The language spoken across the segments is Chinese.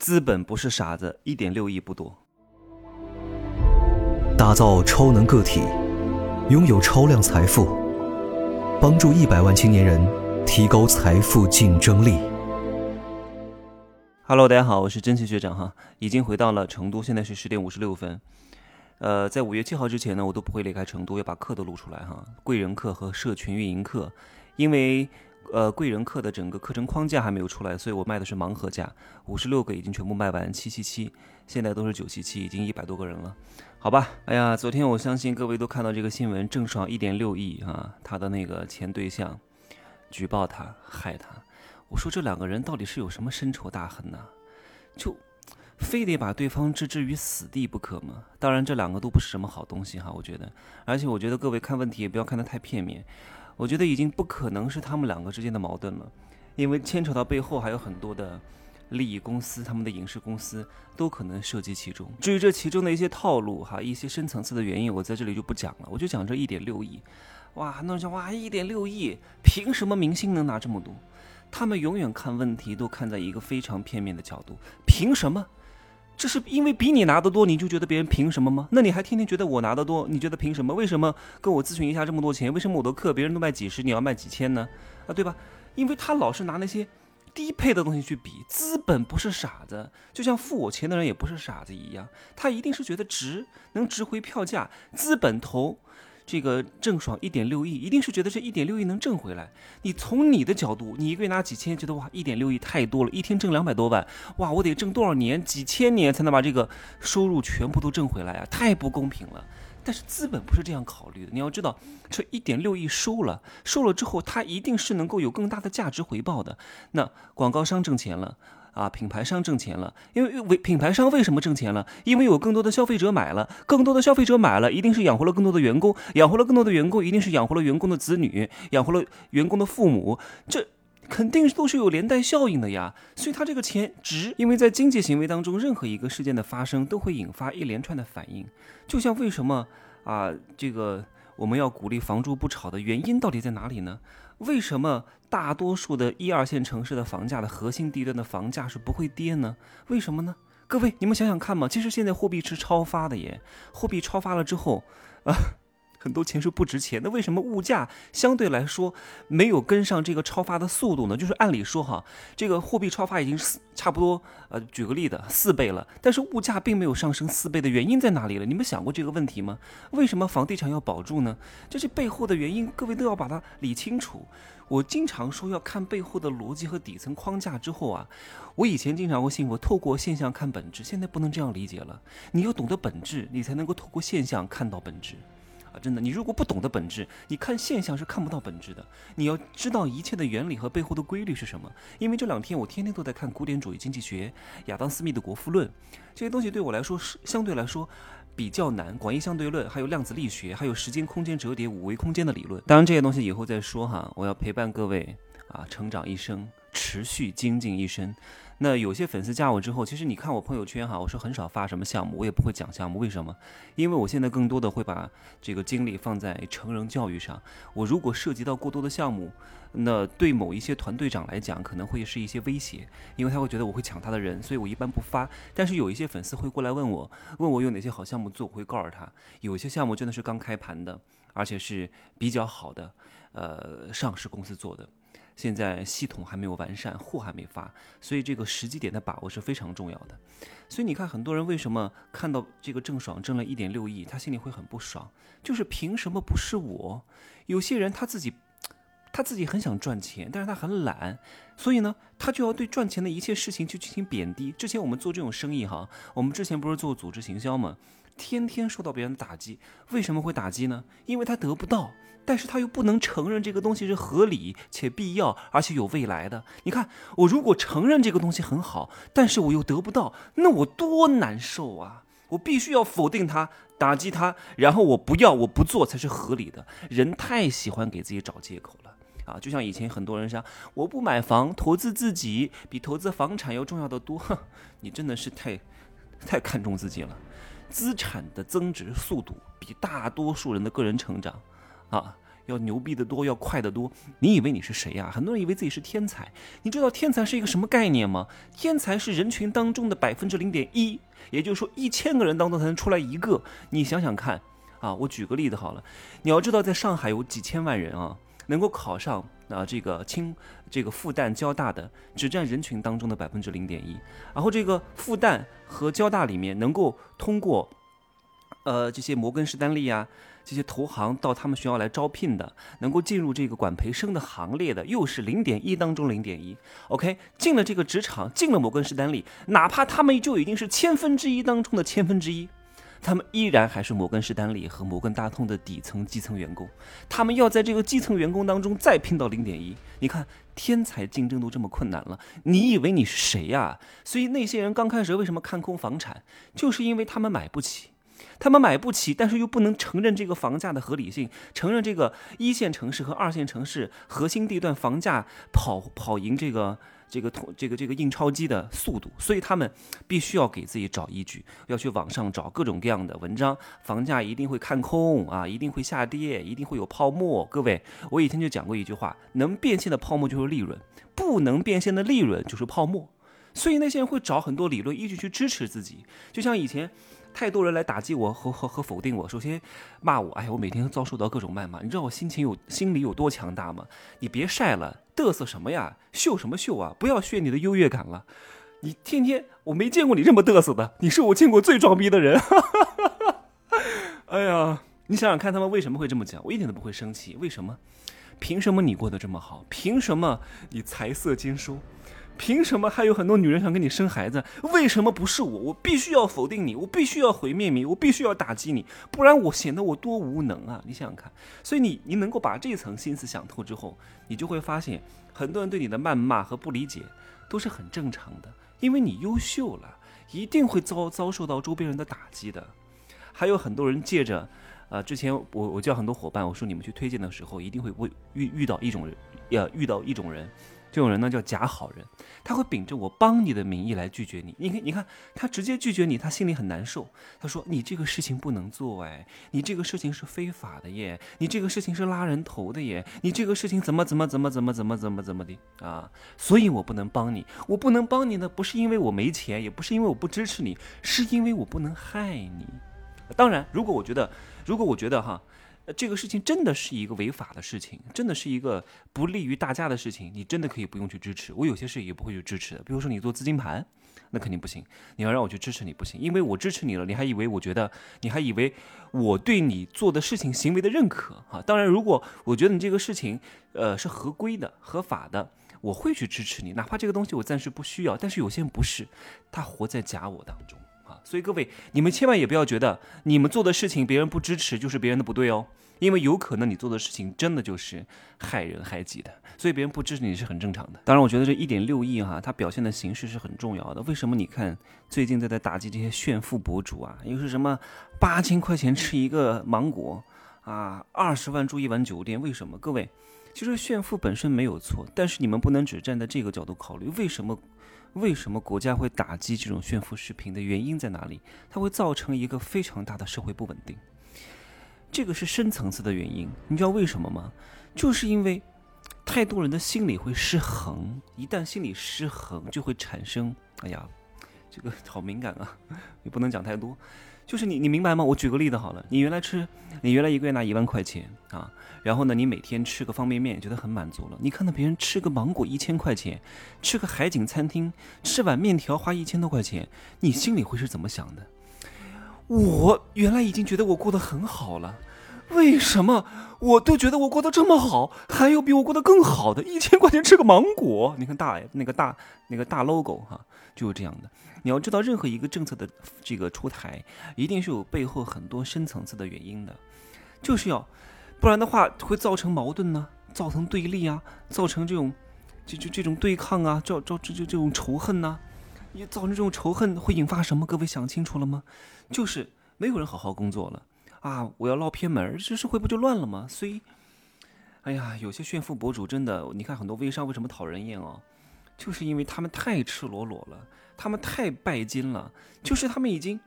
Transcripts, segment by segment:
资本不是傻子，一点六亿不多。打造超能个体，拥有超量财富，帮助一百万青年人提高财富竞争力。Hello，大家好，我是真奇学长哈，已经回到了成都，现在是十点五十六分。呃，在五月七号之前呢，我都不会离开成都，要把课都录出来哈。贵人课和社群运营课，因为。呃，贵人课的整个课程框架还没有出来，所以我卖的是盲盒价，五十六个已经全部卖完，七七七，现在都是九七七，已经一百多个人了，好吧？哎呀，昨天我相信各位都看到这个新闻，郑爽一点六亿啊，他的那个前对象举报他，害他，我说这两个人到底是有什么深仇大恨呢？就非得把对方置之于死地不可吗？当然，这两个都不是什么好东西哈，我觉得，而且我觉得各位看问题也不要看得太片面。我觉得已经不可能是他们两个之间的矛盾了，因为牵扯到背后还有很多的利益公司，他们的影视公司都可能涉及其中。至于这其中的一些套路哈，一些深层次的原因，我在这里就不讲了，我就讲这一点六亿。哇，很多人讲哇，一点六亿，凭什么明星能拿这么多？他们永远看问题都看在一个非常片面的角度，凭什么？这是因为比你拿得多，你就觉得别人凭什么吗？那你还天天觉得我拿得多，你觉得凭什么？为什么跟我咨询一下这么多钱？为什么我的课别人都卖几十，你要卖几千呢？啊，对吧？因为他老是拿那些低配的东西去比。资本不是傻子，就像付我钱的人也不是傻子一样，他一定是觉得值，能值回票价。资本投。这个郑爽一点六亿，一定是觉得这一点六亿能挣回来。你从你的角度，你一个月拿几千，觉得哇，一点六亿太多了，一天挣两百多万，哇，我得挣多少年，几千年才能把这个收入全部都挣回来啊？太不公平了。但是资本不是这样考虑的，你要知道，这一点六亿收了，收了之后，它一定是能够有更大的价值回报的。那广告商挣钱了。啊，品牌商挣钱了，因为为品牌商为什么挣钱了？因为有更多的消费者买了，更多的消费者买了，一定是养活了更多的员工，养活了更多的员工，一定是养活了员工的子女，养活了员工的父母，这肯定都是有连带效应的呀。所以他这个钱值，因为在经济行为当中，任何一个事件的发生都会引发一连串的反应。就像为什么啊，这个我们要鼓励房住不炒的原因到底在哪里呢？为什么大多数的一二线城市的房价的核心地段的房价是不会跌呢？为什么呢？各位，你们想想看嘛，其实现在货币是超发的耶，货币超发了之后，啊。很多钱是不值钱，那为什么物价相对来说没有跟上这个超发的速度呢？就是按理说哈，这个货币超发已经是差不多，呃，举个例子，四倍了，但是物价并没有上升四倍的原因在哪里了？你们想过这个问题吗？为什么房地产要保住呢？这是背后的原因，各位都要把它理清楚。我经常说要看背后的逻辑和底层框架之后啊，我以前经常会信我透过现象看本质，现在不能这样理解了。你要懂得本质，你才能够透过现象看到本质。啊，真的，你如果不懂得本质，你看现象是看不到本质的。你要知道一切的原理和背后的规律是什么。因为这两天我天天都在看古典主义经济学、亚当·斯密的《国富论》，这些东西对我来说是相对来说比较难。广义相对论，还有量子力学，还有时间空间折叠、五维空间的理论。当然这些东西以后再说哈。我要陪伴各位啊，成长一生，持续精进一生。那有些粉丝加我之后，其实你看我朋友圈哈，我是很少发什么项目，我也不会讲项目。为什么？因为我现在更多的会把这个精力放在成人教育上。我如果涉及到过多的项目，那对某一些团队长来讲，可能会是一些威胁，因为他会觉得我会抢他的人，所以我一般不发。但是有一些粉丝会过来问我，问我有哪些好项目做，我会告诉他，有些项目真的是刚开盘的，而且是比较好的，呃，上市公司做的。现在系统还没有完善，货还没发，所以这个时机点的把握是非常重要的。所以你看，很多人为什么看到这个郑爽挣了一点六亿，他心里会很不爽，就是凭什么不是我？有些人他自己，他自己很想赚钱，但是他很懒，所以呢，他就要对赚钱的一切事情去进行贬低。之前我们做这种生意哈，我们之前不是做组织行销吗？天天受到别人的打击，为什么会打击呢？因为他得不到。但是他又不能承认这个东西是合理且必要，而且有未来的。你看，我如果承认这个东西很好，但是我又得不到，那我多难受啊！我必须要否定他，打击他，然后我不要，我不做才是合理的。人太喜欢给自己找借口了啊！就像以前很多人说，我不买房，投资自己比投资房产要重要的多。你真的是太，太看重自己了。资产的增值速度比大多数人的个人成长。啊，要牛逼得多，要快得多。你以为你是谁呀？很多人以为自己是天才。你知道天才是一个什么概念吗？天才是人群当中的百分之零点一，也就是说一千个人当中才能出来一个。你想想看啊，我举个例子好了，你要知道，在上海有几千万人啊，能够考上啊这个清这个复旦交大的，只占人群当中的百分之零点一。然后这个复旦和交大里面能够通过。呃，这些摩根士丹利啊，这些投行到他们学校来招聘的，能够进入这个管培生的行列的，又是零点一当中零点一。OK，进了这个职场，进了摩根士丹利，哪怕他们就已经是千分之一当中的千分之一，他们依然还是摩根士丹利和摩根大通的底层基层员工。他们要在这个基层员工当中再拼到零点一。你看，天才竞争都这么困难了，你以为你是谁呀？所以那些人刚开始为什么看空房产，就是因为他们买不起。他们买不起，但是又不能承认这个房价的合理性，承认这个一线城市和二线城市核心地段房价跑跑赢这个这个通这个这个印钞机的速度，所以他们必须要给自己找依据，要去网上找各种各样的文章，房价一定会看空啊，一定会下跌，一定会有泡沫。各位，我以前就讲过一句话：能变现的泡沫就是利润，不能变现的利润就是泡沫。所以那些人会找很多理论依据去支持自己，就像以前。太多人来打击我和和和否定我，首先骂我，哎呀，我每天遭受到各种谩骂，你知道我心情有心里有多强大吗？你别晒了，嘚瑟什么呀，秀什么秀啊？不要炫你的优越感了，你天天我没见过你这么嘚瑟的，你是我见过最装逼的人。哎呀，你想想看，他们为什么会这么讲？我一点都不会生气，为什么？凭什么你过得这么好？凭什么你财色兼收？凭什么还有很多女人想跟你生孩子？为什么不是我？我必须要否定你，我必须要毁灭你，我必须要打击你，不然我显得我多无能啊！你想想看，所以你你能够把这层心思想透之后，你就会发现，很多人对你的谩骂和不理解都是很正常的，因为你优秀了，一定会遭遭受到周边人的打击的。还有很多人借着，呃，之前我我叫很多伙伴，我说你们去推荐的时候，一定会会遇遇到一种人，要遇到一种人。这种人呢叫假好人，他会秉着我帮你的名义来拒绝你。你看，你看，他直接拒绝你，他心里很难受。他说：“你这个事情不能做，哎，你这个事情是非法的耶，你这个事情是拉人头的耶，你这个事情怎么怎么怎么怎么怎么怎么怎么的啊？所以我不能帮你，我不能帮你呢，不是因为我没钱，也不是因为我不支持你，是因为我不能害你。当然，如果我觉得，如果我觉得哈。”这个事情真的是一个违法的事情，真的是一个不利于大家的事情，你真的可以不用去支持。我有些事也不会去支持的，比如说你做资金盘，那肯定不行。你要让我去支持你不行，因为我支持你了，你还以为我觉得，你还以为我对你做的事情行为的认可啊？当然，如果我觉得你这个事情，呃，是合规的、合法的，我会去支持你，哪怕这个东西我暂时不需要。但是有些人不是，他活在假我当中。所以各位，你们千万也不要觉得你们做的事情别人不支持就是别人的不对哦，因为有可能你做的事情真的就是害人害己的，所以别人不支持你是很正常的。当然，我觉得这一点六亿哈，它表现的形式是很重要的。为什么？你看最近在在打击这些炫富博主啊，又是什么八千块钱吃一个芒果啊，二十万住一晚酒店？为什么？各位，其实炫富本身没有错，但是你们不能只站在这个角度考虑，为什么？为什么国家会打击这种炫富视频的原因在哪里？它会造成一个非常大的社会不稳定，这个是深层次的原因。你知道为什么吗？就是因为太多人的心理会失衡，一旦心理失衡，就会产生……哎呀，这个好敏感啊，也不能讲太多。就是你，你明白吗？我举个例子好了，你原来吃，你原来一个月拿一万块钱啊，然后呢，你每天吃个方便面，觉得很满足了。你看到别人吃个芒果一千块钱，吃个海景餐厅，吃碗面条花一千多块钱，你心里会是怎么想的？我原来已经觉得我过得很好了。为什么我都觉得我过得这么好，还有比我过得更好的？一千块钱吃个芒果，你看大那个大那个大 logo 哈，就是这样的。你要知道，任何一个政策的这个出台，一定是有背后很多深层次的原因的，就是要不然的话会造成矛盾呢，造成对立啊，造成这种这这这种对抗啊，造造这这这种仇恨呐，你造成这种仇恨会引发什么？各位想清楚了吗？就是没有人好好工作了。啊！我要捞偏门，这社会不就乱了吗？所以，哎呀，有些炫富博主真的，你看很多微商为什么讨人厌哦？就是因为他们太赤裸裸了，他们太拜金了，就是他们已经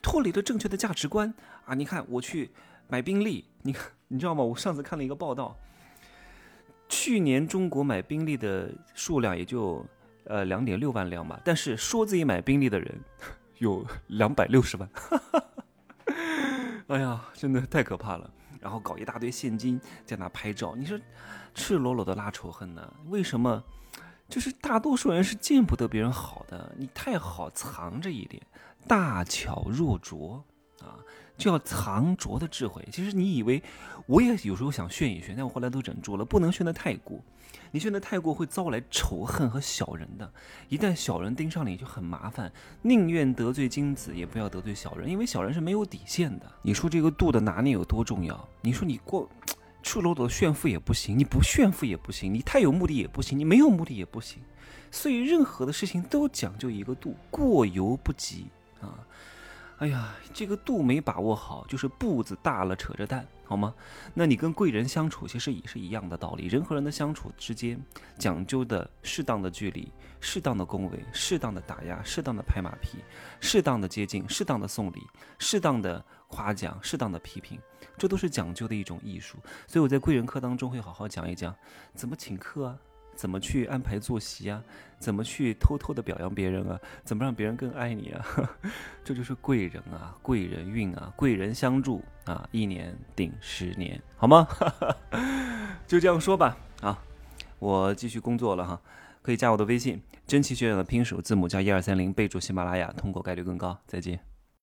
脱离了正确的价值观啊！你看我去买宾利，你看你知道吗？我上次看了一个报道，去年中国买宾利的数量也就呃两点六万辆吧，但是说自己买宾利的人 有两百六十万。哎呀，真的太可怕了！然后搞一大堆现金在那拍照，你说赤裸裸的拉仇恨呢？为什么？就是大多数人是见不得别人好的，你太好藏着一点，大巧若拙啊，就要藏拙的智慧。其实你以为，我也有时候想炫一炫，但我后来都忍住了，不能炫得太过。你炫得太过会招来仇恨和小人的，一旦小人盯上你就很麻烦。宁愿得罪金子，也不要得罪小人，因为小人是没有底线的。你说这个度的拿捏有多重要？你说你过。赤裸裸的炫富也不行，你不炫富也不行，你太有目的也不行，你没有目的也不行，所以任何的事情都讲究一个度，过犹不及啊！哎呀，这个度没把握好，就是步子大了扯着蛋，好吗？那你跟贵人相处，其实也是一样的道理。人和人的相处之间，讲究的适当的距离，适当的恭维，适当的打压，适当的拍马屁，适当的接近，适当的送礼，适当的夸奖，适当的批评，这都是讲究的一种艺术。所以我在贵人课当中会好好讲一讲，怎么请客啊。怎么去安排坐席啊？怎么去偷偷的表扬别人啊？怎么让别人更爱你啊？这就是贵人啊，贵人运啊，贵人相助啊，一年顶十年，好吗？就这样说吧。啊，我继续工作了哈，可以加我的微信，真奇学长的拼手字母加一二三零，备注喜马拉雅，通过概率更高。再见。